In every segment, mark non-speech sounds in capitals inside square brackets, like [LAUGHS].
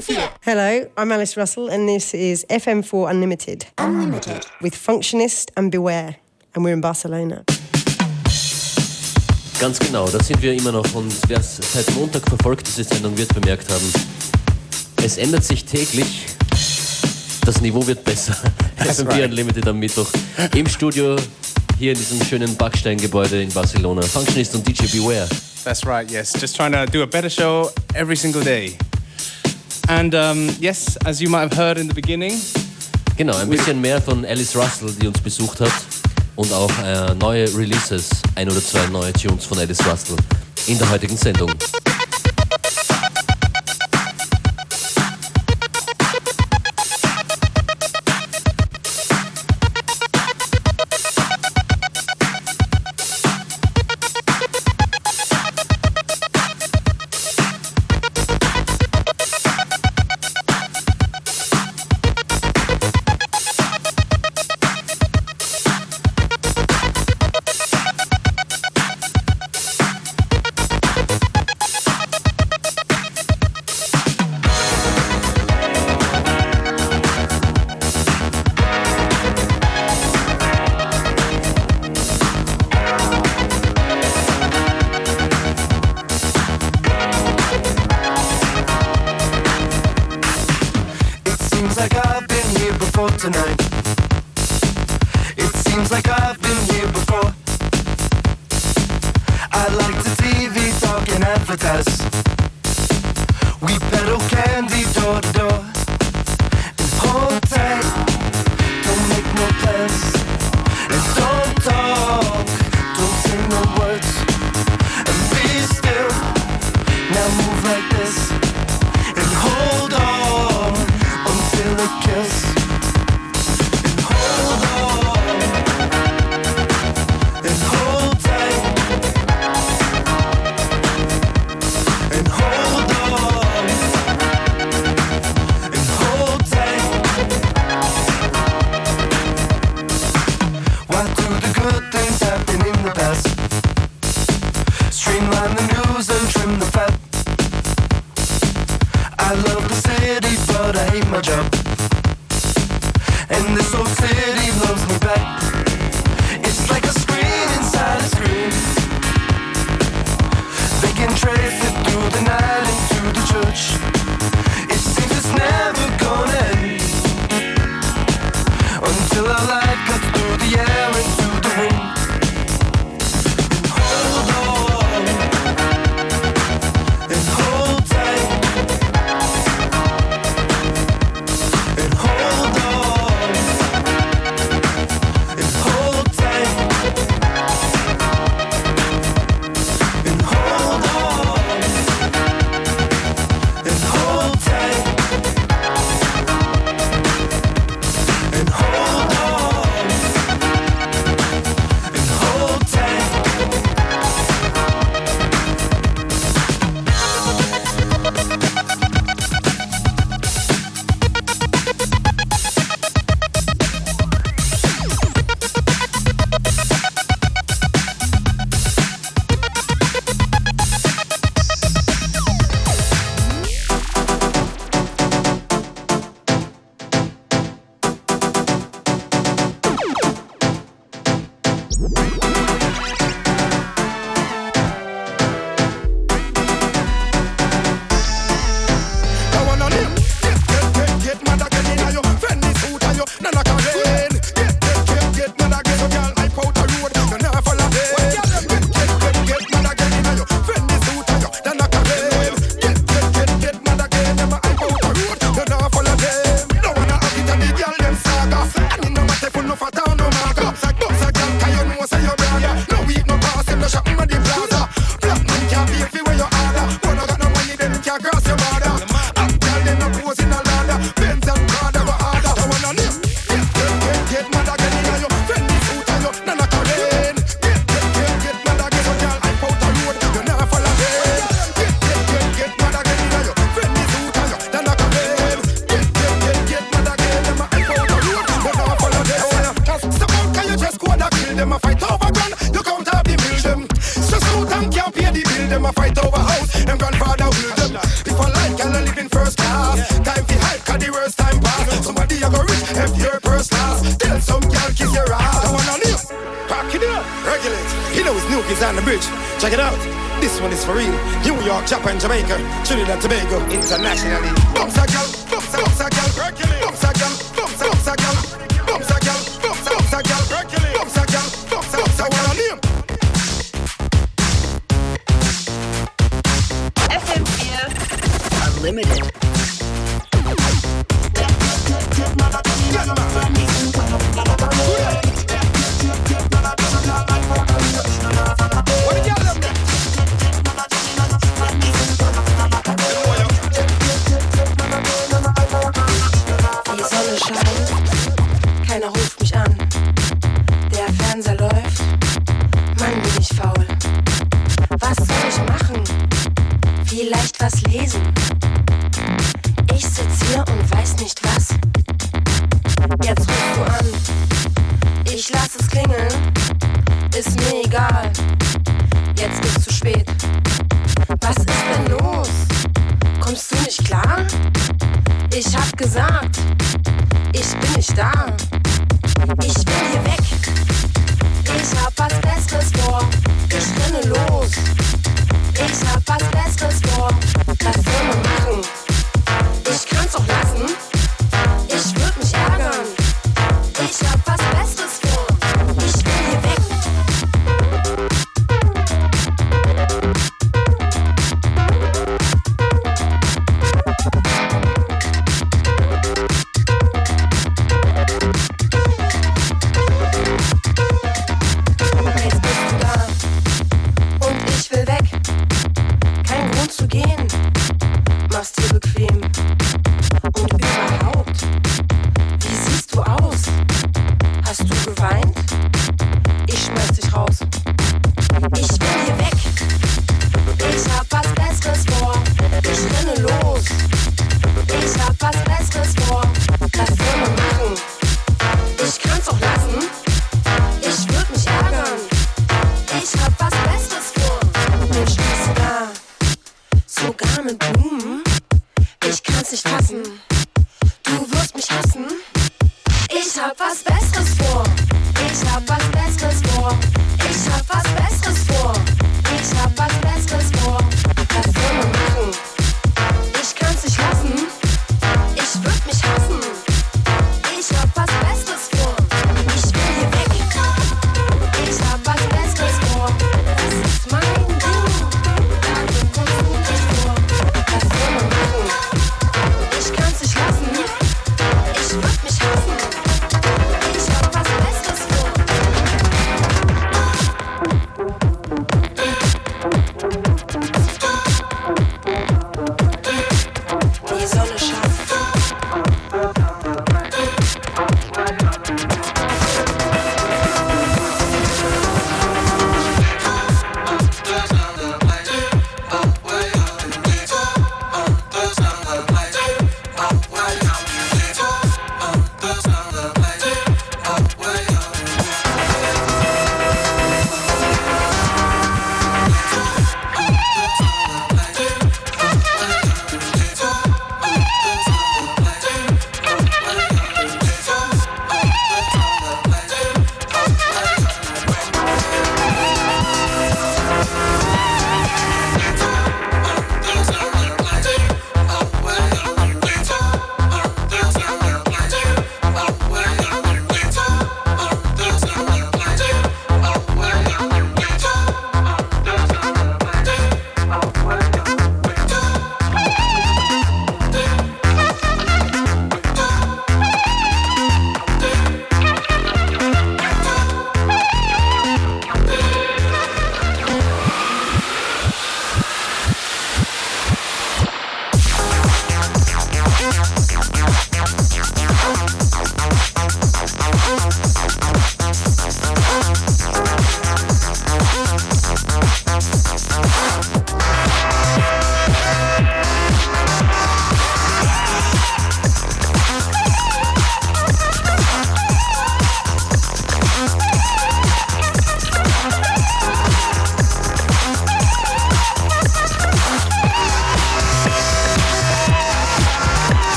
FM4. Hello, I'm Alice Russell, and this is FM4 Unlimited. Unlimited. With Functionist and Beware. And we're in Barcelona. Ganz genau, da sind wir immer noch. Und wer es seit Montag verfolgt, diese Sendung wird bemerkt haben, es ändert sich täglich. Das Niveau wird besser. [LAUGHS] FM4 right. Unlimited am Mittwoch. Im Studio hier in diesem schönen Backsteingebäude in Barcelona. Functionist und DJ Beware. That's right, yes. Just trying to do a better show every single day. And um, yes, as you might have heard in the beginning. Genau, ein bisschen mehr von Alice Russell, die uns besucht hat. Und auch äh, neue Releases, ein oder zwei neue Tunes von Alice Russell in der heutigen Sendung. We pedal candy door to door. it out. This one is for real. New York, Japan, Jamaica, Trinidad, Tobago, internationally. Name? FM4 Unlimited.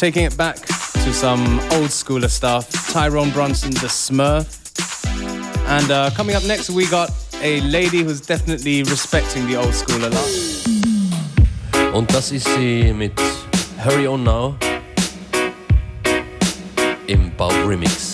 Taking it back to some old schooler stuff. Tyrone Brunson, the Smurf. And uh, coming up next, we got a lady who's definitely respecting the old school a lot. Und das ist sie mit Hurry On Now im Baub Remix.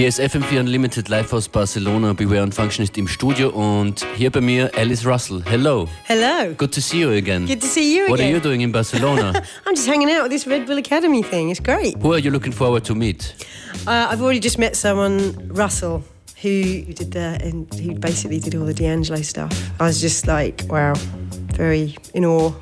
Hier ist FM4 Unlimited live aus Barcelona. Beware und Functionist im Studio und hier bei mir Alice Russell. Hello. Hello. Good to see you again. Good to see you What again. What are you doing in Barcelona? [LAUGHS] I'm just hanging out with this Red Bull Academy thing. It's great. Who are you looking forward to meet? Uh, I've already just met someone, Russell, who did the and who basically did all the D'Angelo stuff. I was just like, wow, very in awe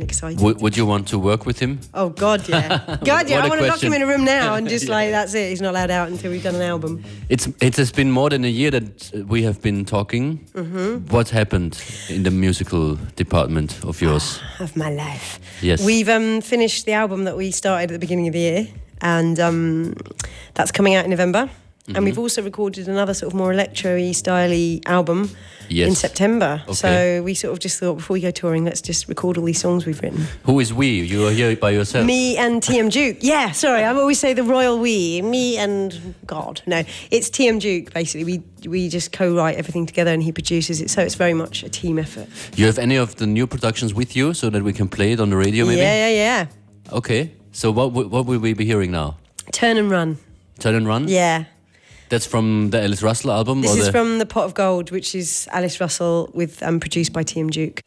and excited. W- would you want to work with him? Oh God, yeah, [LAUGHS] God, yeah. I want to lock him in a room now and just like that's it. He's not allowed out until we've done an album. It's it has been more than a year that we have been talking. Mm-hmm. What happened in the musical department of yours? [SIGHS] of my life. Yes. We've um, finished the album that we started at the beginning of the year, and um, that's coming out in November. And we've mm-hmm. also recorded another sort of more electro-y, styley album Yes. in September. Okay. So we sort of just thought before we go touring, let's just record all these songs we've written. Who is we? You are here by yourself. Me and TM Juke. [LAUGHS] Yeah, sorry, I always say the royal we. Me and God. No, it's TM Juke. Basically, we we just co-write everything together, and he produces it. So it's very much a team effort. You have any of the new productions with you so that we can play it on the radio maybe? Yeah, yeah, yeah. Okay. So what what will we be hearing now? Turn and run. Turn and Run? Yeah. That's from the Alice Russell album? This or is the... from the Pot of Gold, which is Alice Russell with um, produced by TM Juke.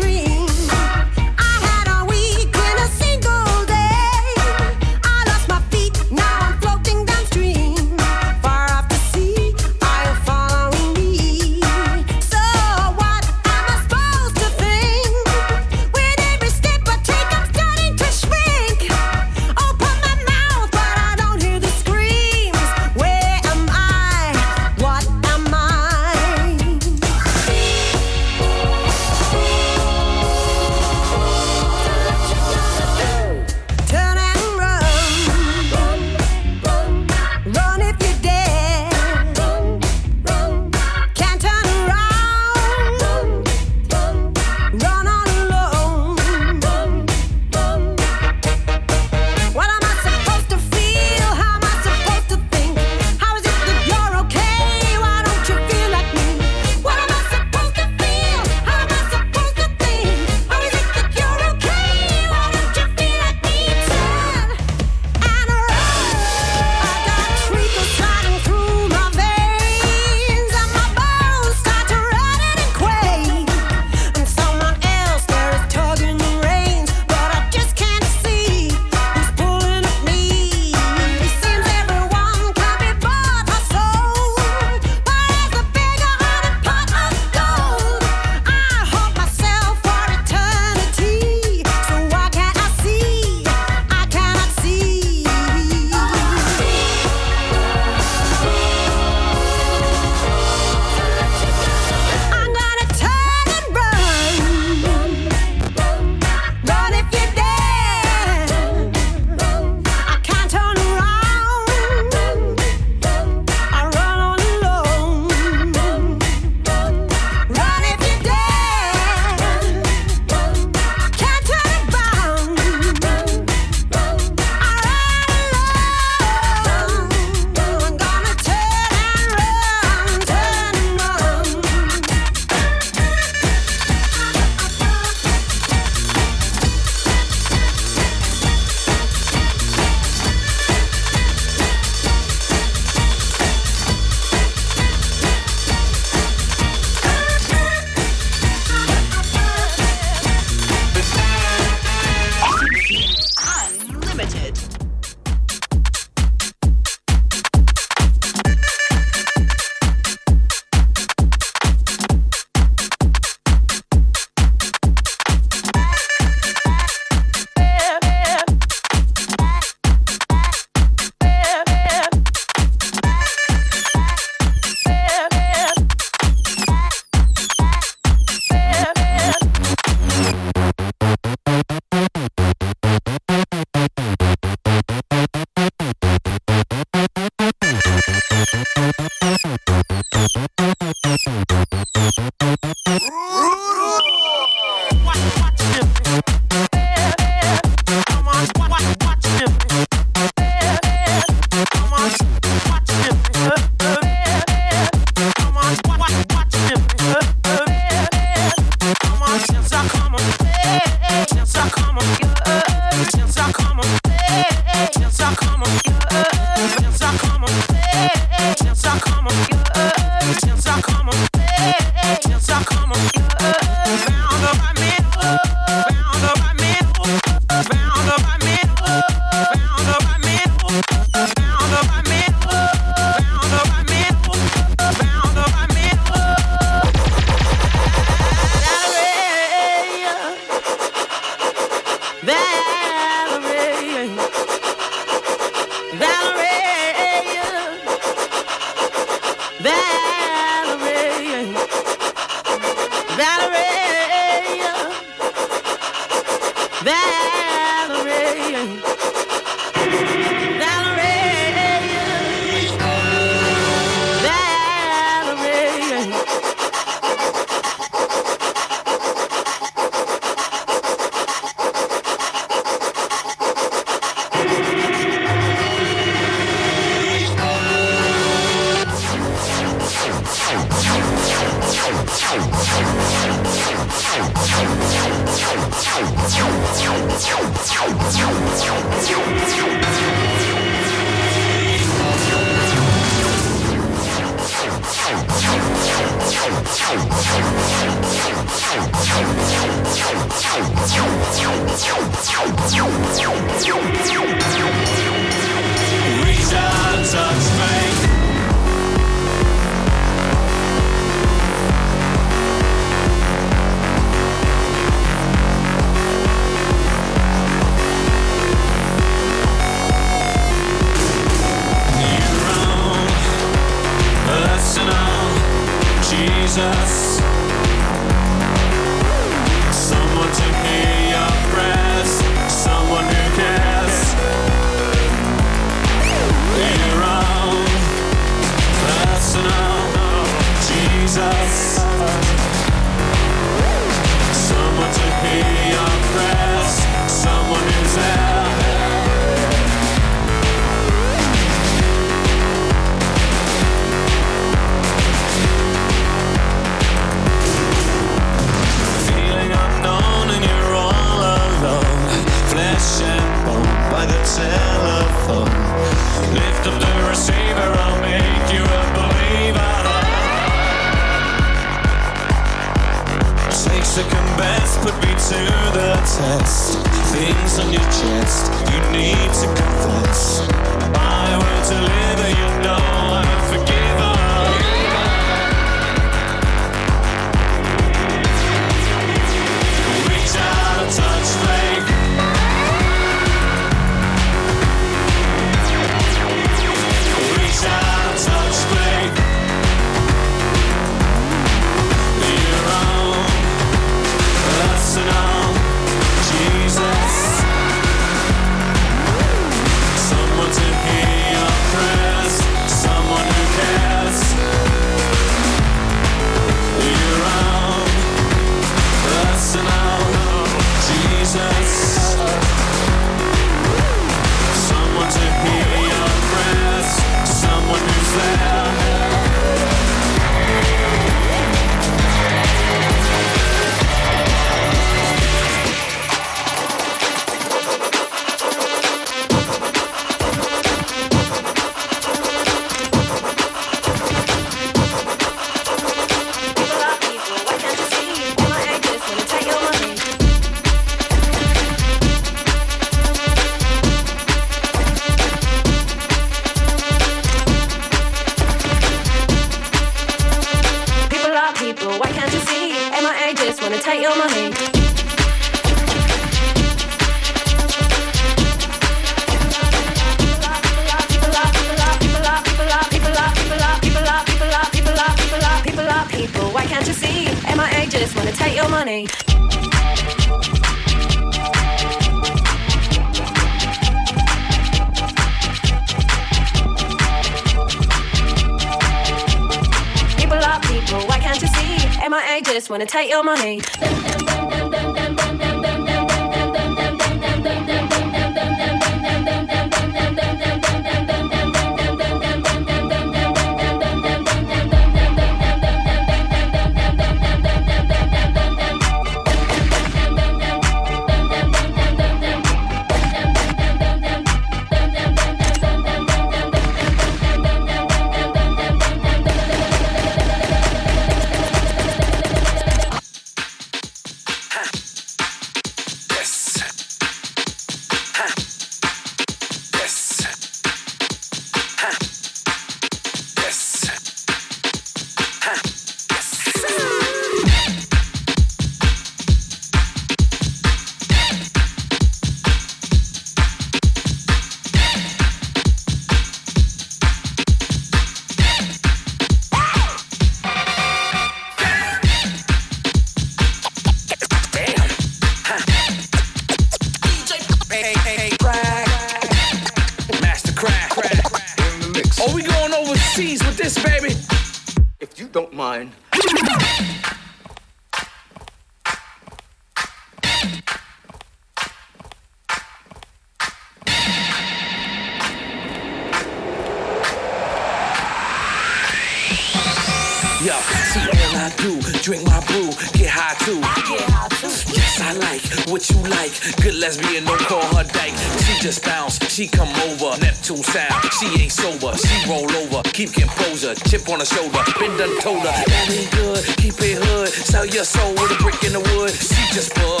keep composure. Chip on her shoulder, been done told her. That ain't good, keep it hood. Sell your soul with a brick in the wood. She just bug.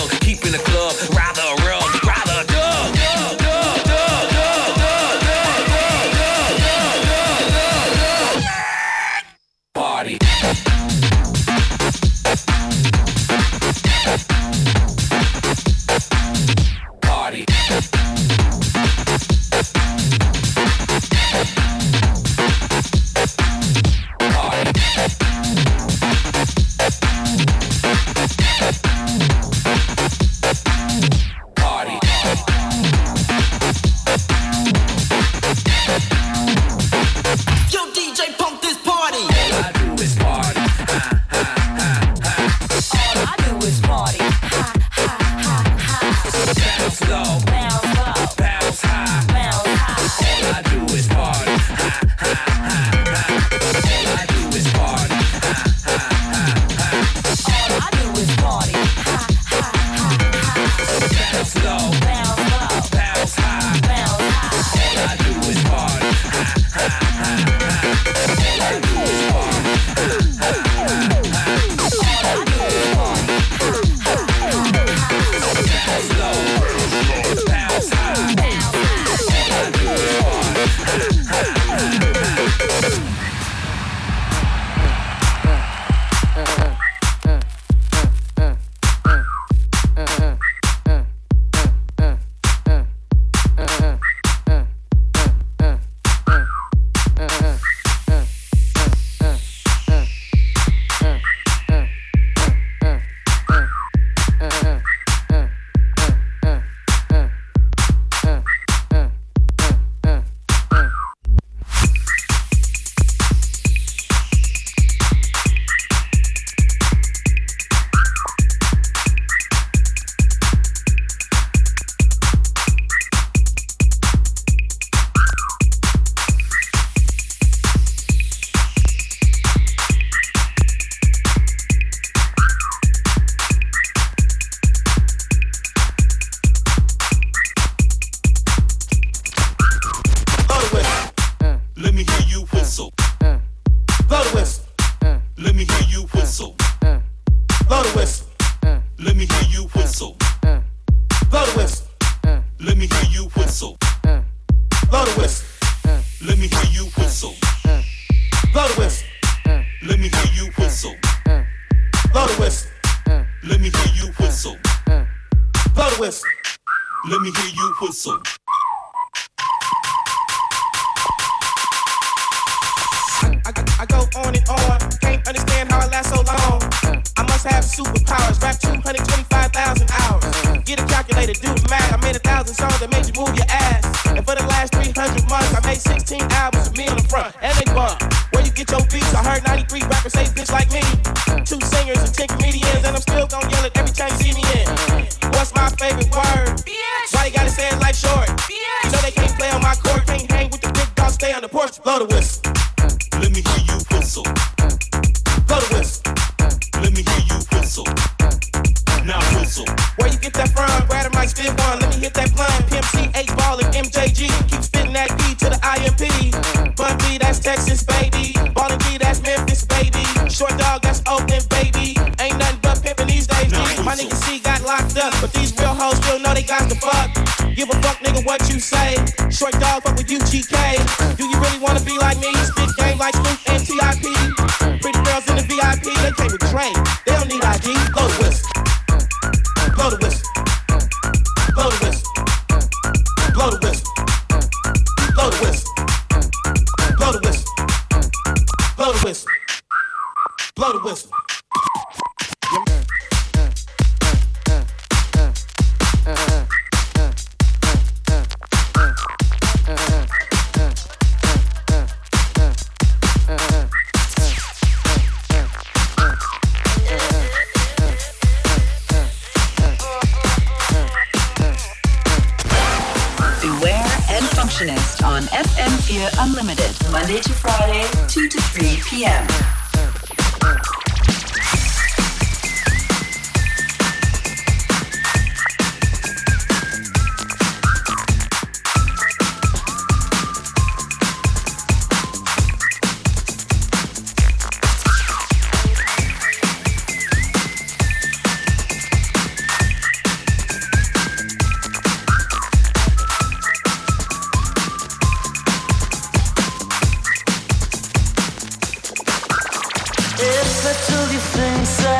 fuck. Give a fuck, nigga, what you say. Short dog, fuck with UGK. Do you really wanna be like me? Spit game like Snoop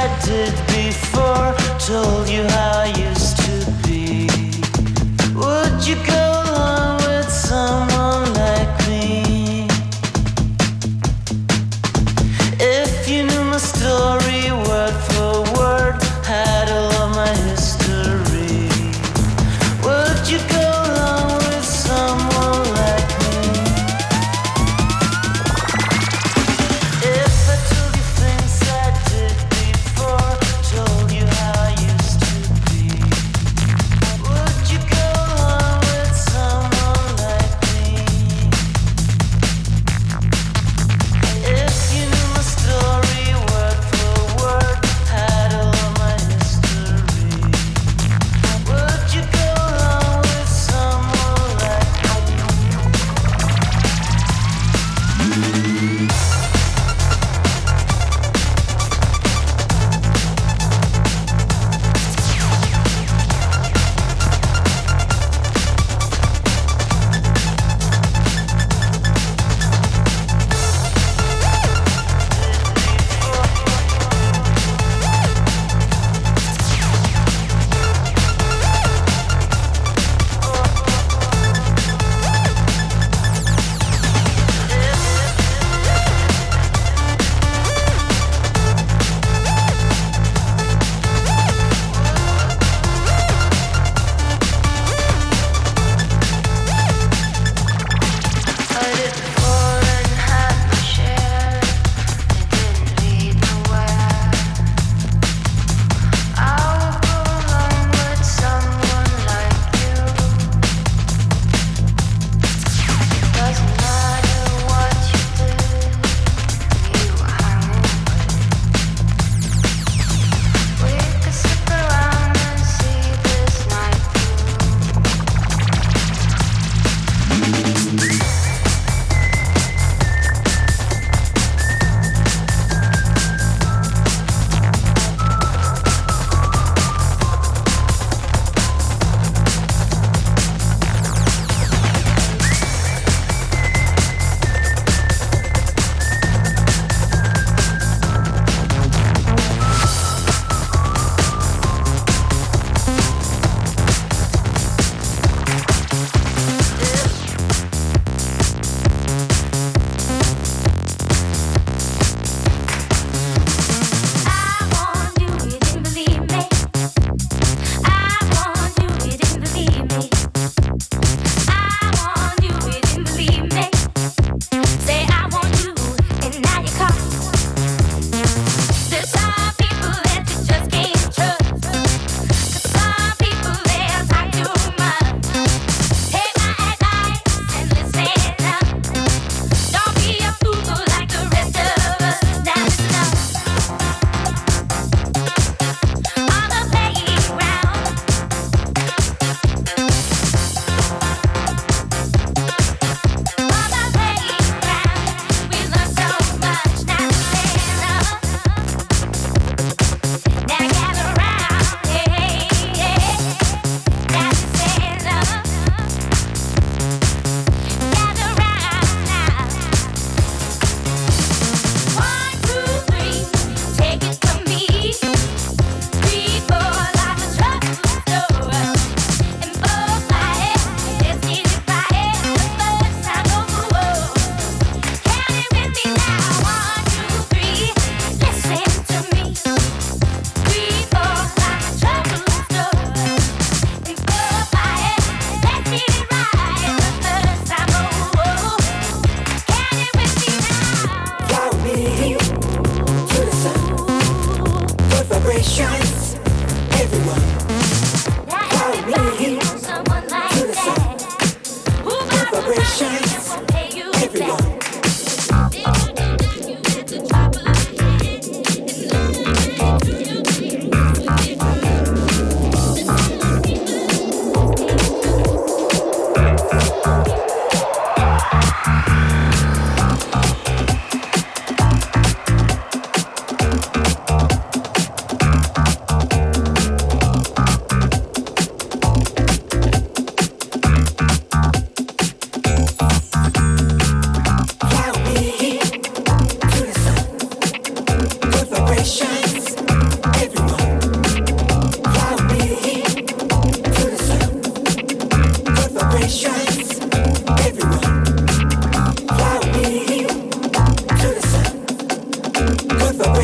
I did before, told you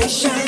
vibrations.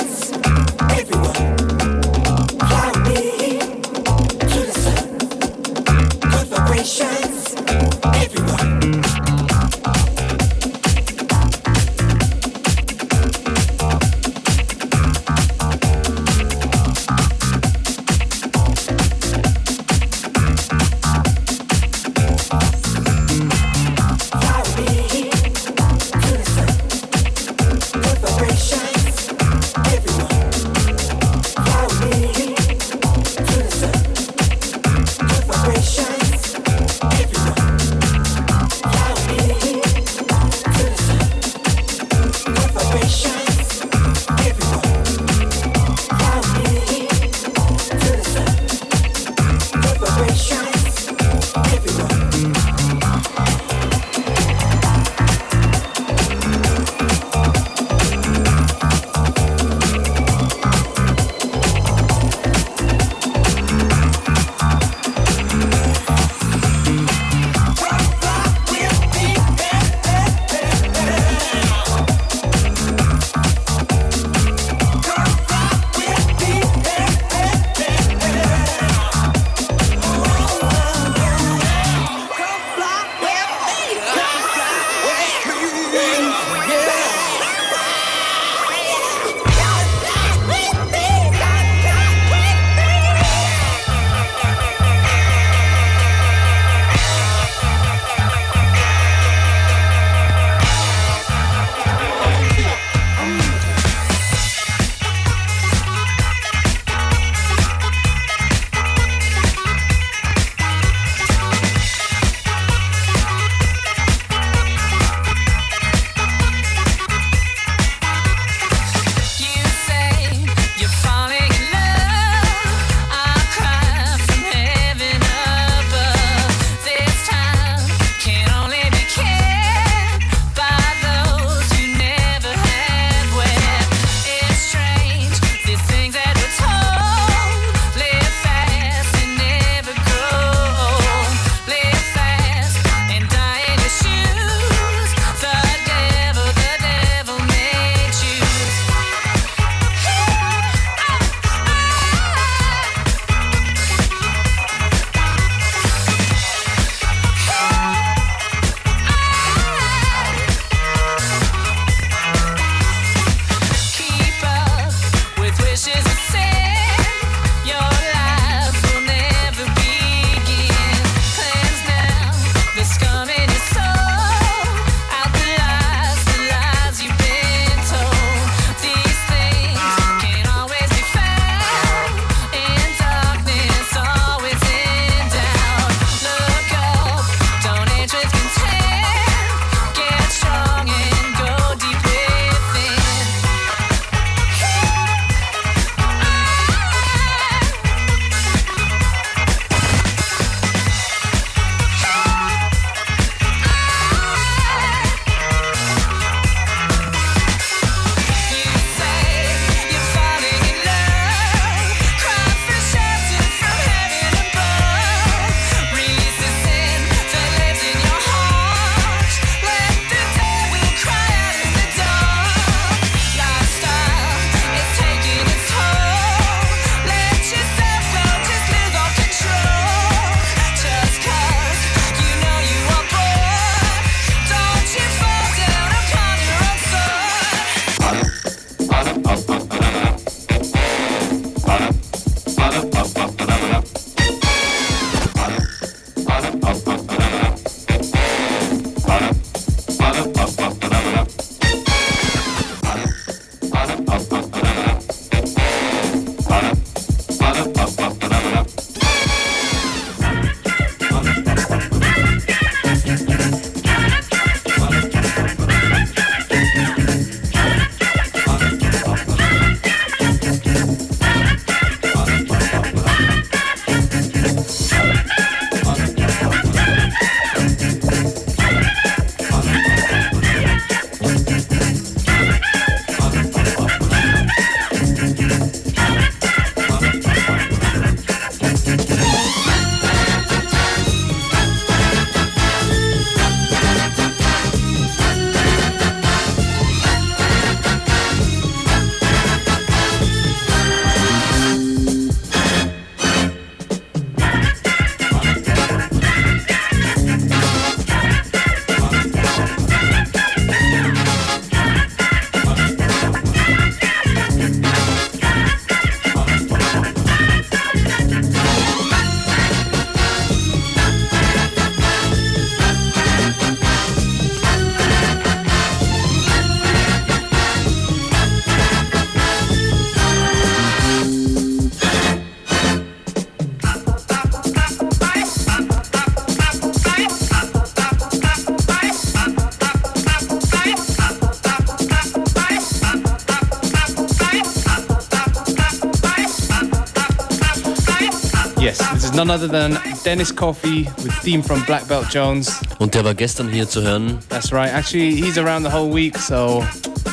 None other than Dennis Coffey with theme from Black Belt Jones. Und der war gestern hier zu hören. That's right. Actually, he's around the whole week, so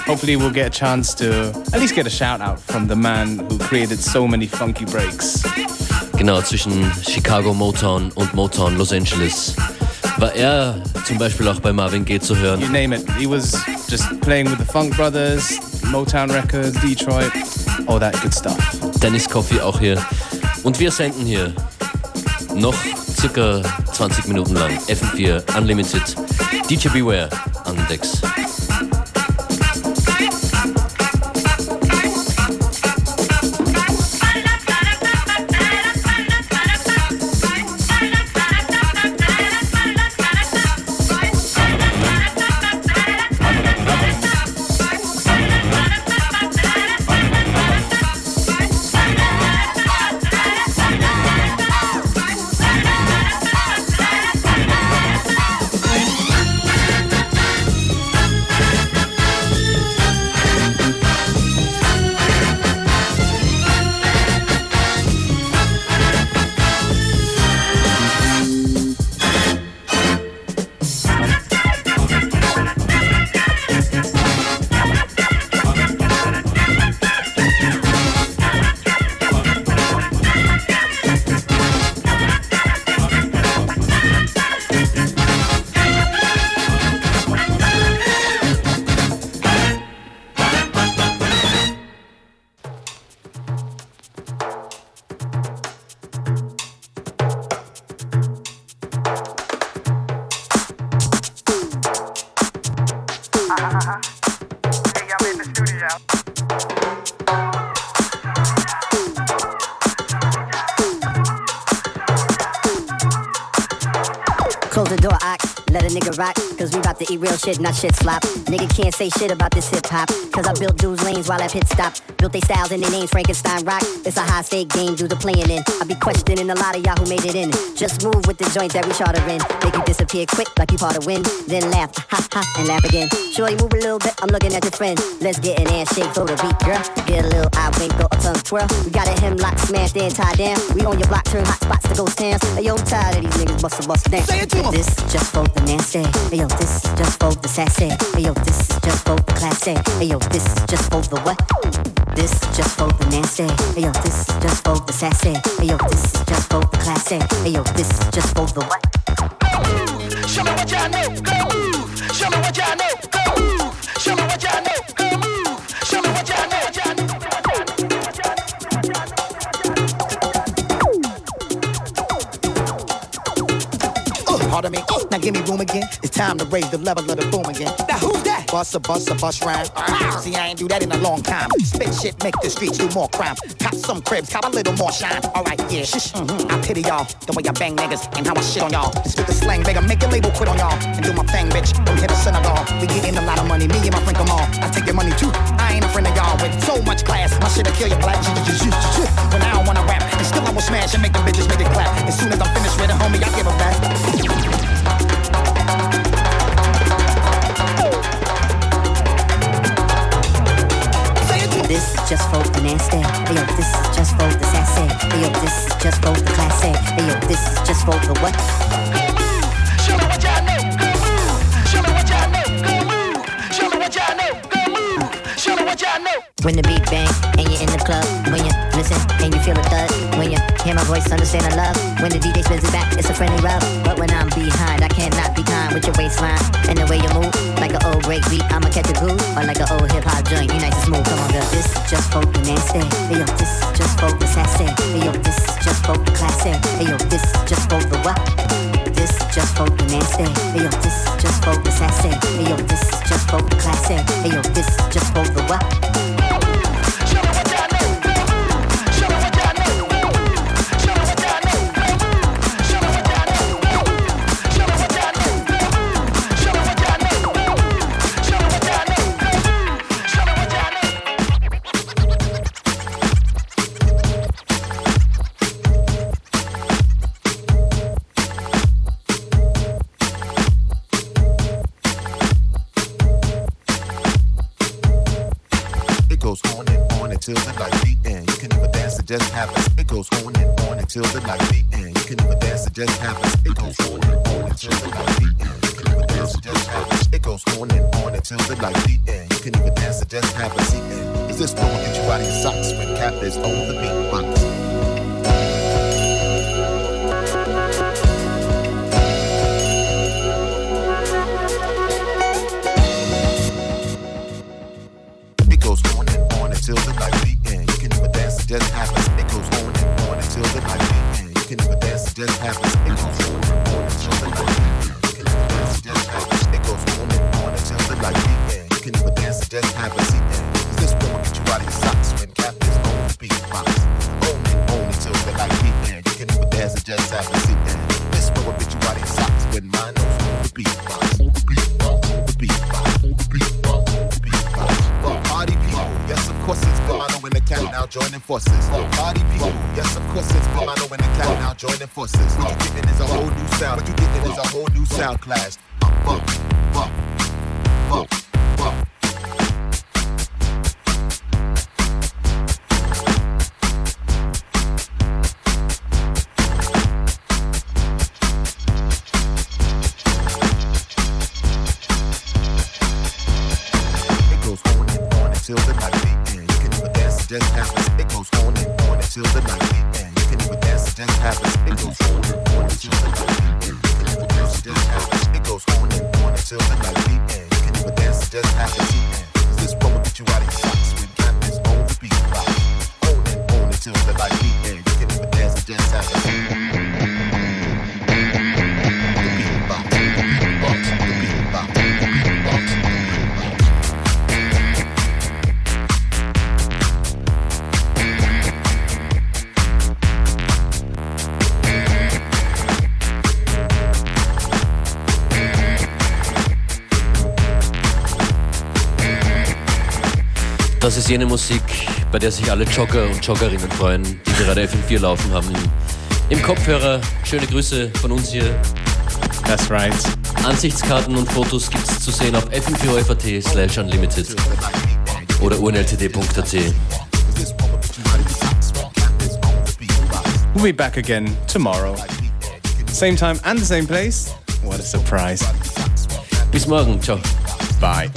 hopefully we'll get a chance to at least get a shout out from the man who created so many funky breaks. Genau, zwischen Chicago Motown und Motown Los Angeles. War er zum Beispiel auch bei Marvin Gaye zu hören. You name it. He was just playing with the Funk Brothers, Motown Records, Detroit, all that good stuff. Dennis Coffey auch hier. Und wir senden hier noch circa 20 Minuten lang. FM4 Unlimited. DJ Beware an Decks. Real shit, not shit slop. Nigga can't say shit about this hip hop. Cause I built dudes lanes while I pit stop. Built they styles and their names, Frankenstein rock. It's a high stake game, dudes are playing in. I be questioning a lot of y'all who made it in. Just move with the joint that we charter in. Make you disappear quick like you part of wind. Then laugh, ha ha, and laugh again. Sure, you move a little bit, I'm looking at your friend. Let's get an ass shake, throw the beat, girl. Get a little eye wink, or a tongue twirl. We got a hemlock smashed and tied down. We on your block, turn hot spots to ghost towns. Hey, yo, I'm tired of these niggas bust a bust down. Say it to 'em. This just for the nasty. Hey, yo, this just for the sassy. Hey, yo, this just for the classy. Hey, yo, this just for the what? This just for the nasty. Hey, yo, this just for the sassy. Hey, yo, this just for the classy. Hey, yo, this just for the what? Show me what y'all know. Go move. Show me what y'all know. Go move. Show me what y'all know. Go move. Show me what y'all know. What y'all know. Uh, pardon me. Uh, now give me room again. Time to raise the level of the boom again. Now who's that? Bust a bust a bust rhyme. See, I ain't do that in a long time. Spit shit, make the streets do more crime. Cop some cribs, cop a little more shine. Alright, yeah, shush. Mm-hmm. I pity y'all. The way I bang niggas and how I shit on y'all. Spit the slang, bigger, make your label quit on y'all. And do my thing, bitch. From here to Senegal. We getting a lot of money, me and my friend Kamal. I take your money too. I ain't a friend of y'all with so much class. My shit'll kill your black. When I don't wanna rap, and still I will smash and make the bitches make it clap. As soon as I'm finished with it, homie, I give a back. Just for the nasty. Hey, yo, this is just for the sassy. Hey, yo, this is just for the classy. Hey, yo, this is just for the what? Show me what y'all know. Go move. Show me what y'all know. Go move. Show me what y'all know. Go move. Show me what y'all know. When the beat bang and you're in the club, when you listen and you feel a thud, when you hear my voice, understand the love. When the DJ spins it back, it's a friendly rub. But when I'm behind, I cannot be kind with your waistline and the way you move. Like an old break beat, I'ma catch a groove. Or like an old hip hop joint, you nice and smooth. Come on, girl. This just for the nasty. Hey, yo, this just for the sassy. Hey, yo, this just for the classy. Hey, yo, this just for the what? This just for the nasty. Hey, yo, this just for the sassy. Hey, yo, this just for the classy. Hey, yo, this just for the what? class. ist jene Musik, bei der sich alle Jogger und Joggerinnen freuen, die gerade FM4 laufen haben. Im Kopfhörer, schöne Grüße von uns hier. That's right. Ansichtskarten und Fotos gibt es zu sehen auf fm4.at slash unlimited oder unltd.at. We'll be back again tomorrow. Same time and the same place. What a surprise. Bis morgen. Ciao. Bye.